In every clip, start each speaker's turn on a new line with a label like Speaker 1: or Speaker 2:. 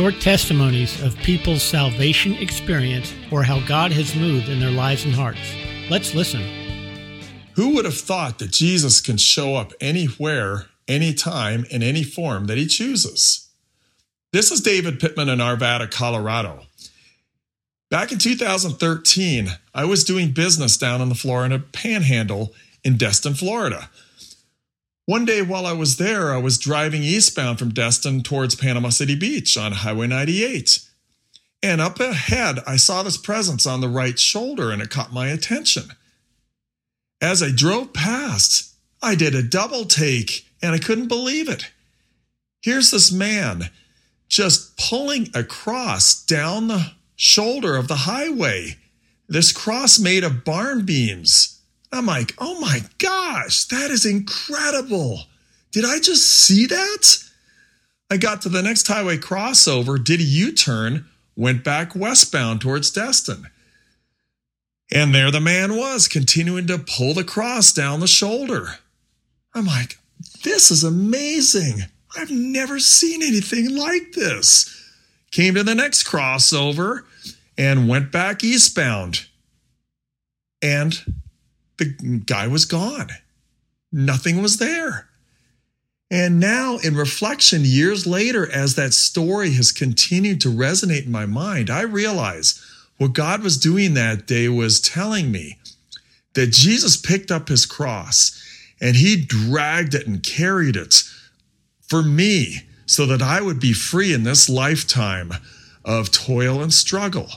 Speaker 1: short testimonies of people's salvation experience or how God has moved in their lives and hearts. Let's listen.
Speaker 2: Who would have thought that Jesus can show up anywhere, anytime, in any form that he chooses? This is David Pittman in Arvada, Colorado. Back in 2013, I was doing business down in the Florida Panhandle in Destin, Florida. One day while I was there, I was driving eastbound from Destin towards Panama City Beach on Highway 98. And up ahead, I saw this presence on the right shoulder and it caught my attention. As I drove past, I did a double take and I couldn't believe it. Here's this man just pulling a cross down the shoulder of the highway. This cross made of barn beams. I'm like, oh my gosh, that is incredible. Did I just see that? I got to the next highway crossover, did a U turn, went back westbound towards Destin. And there the man was, continuing to pull the cross down the shoulder. I'm like, this is amazing. I've never seen anything like this. Came to the next crossover and went back eastbound. And the guy was gone. Nothing was there. And now, in reflection, years later, as that story has continued to resonate in my mind, I realize what God was doing that day was telling me that Jesus picked up his cross and he dragged it and carried it for me so that I would be free in this lifetime of toil and struggle.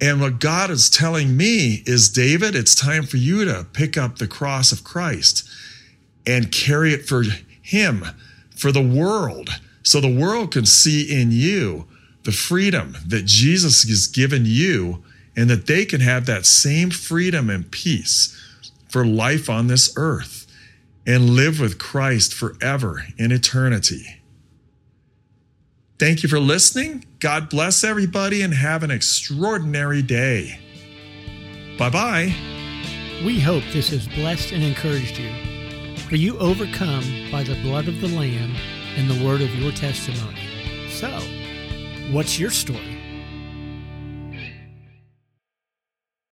Speaker 2: And what God is telling me is, David, it's time for you to pick up the cross of Christ and carry it for Him, for the world, so the world can see in you the freedom that Jesus has given you and that they can have that same freedom and peace for life on this earth and live with Christ forever in eternity. Thank you for listening. God bless everybody and have an extraordinary day. Bye bye.
Speaker 1: We hope this has blessed and encouraged you. For you overcome by the blood of the Lamb and the word of your testimony. So, what's your story?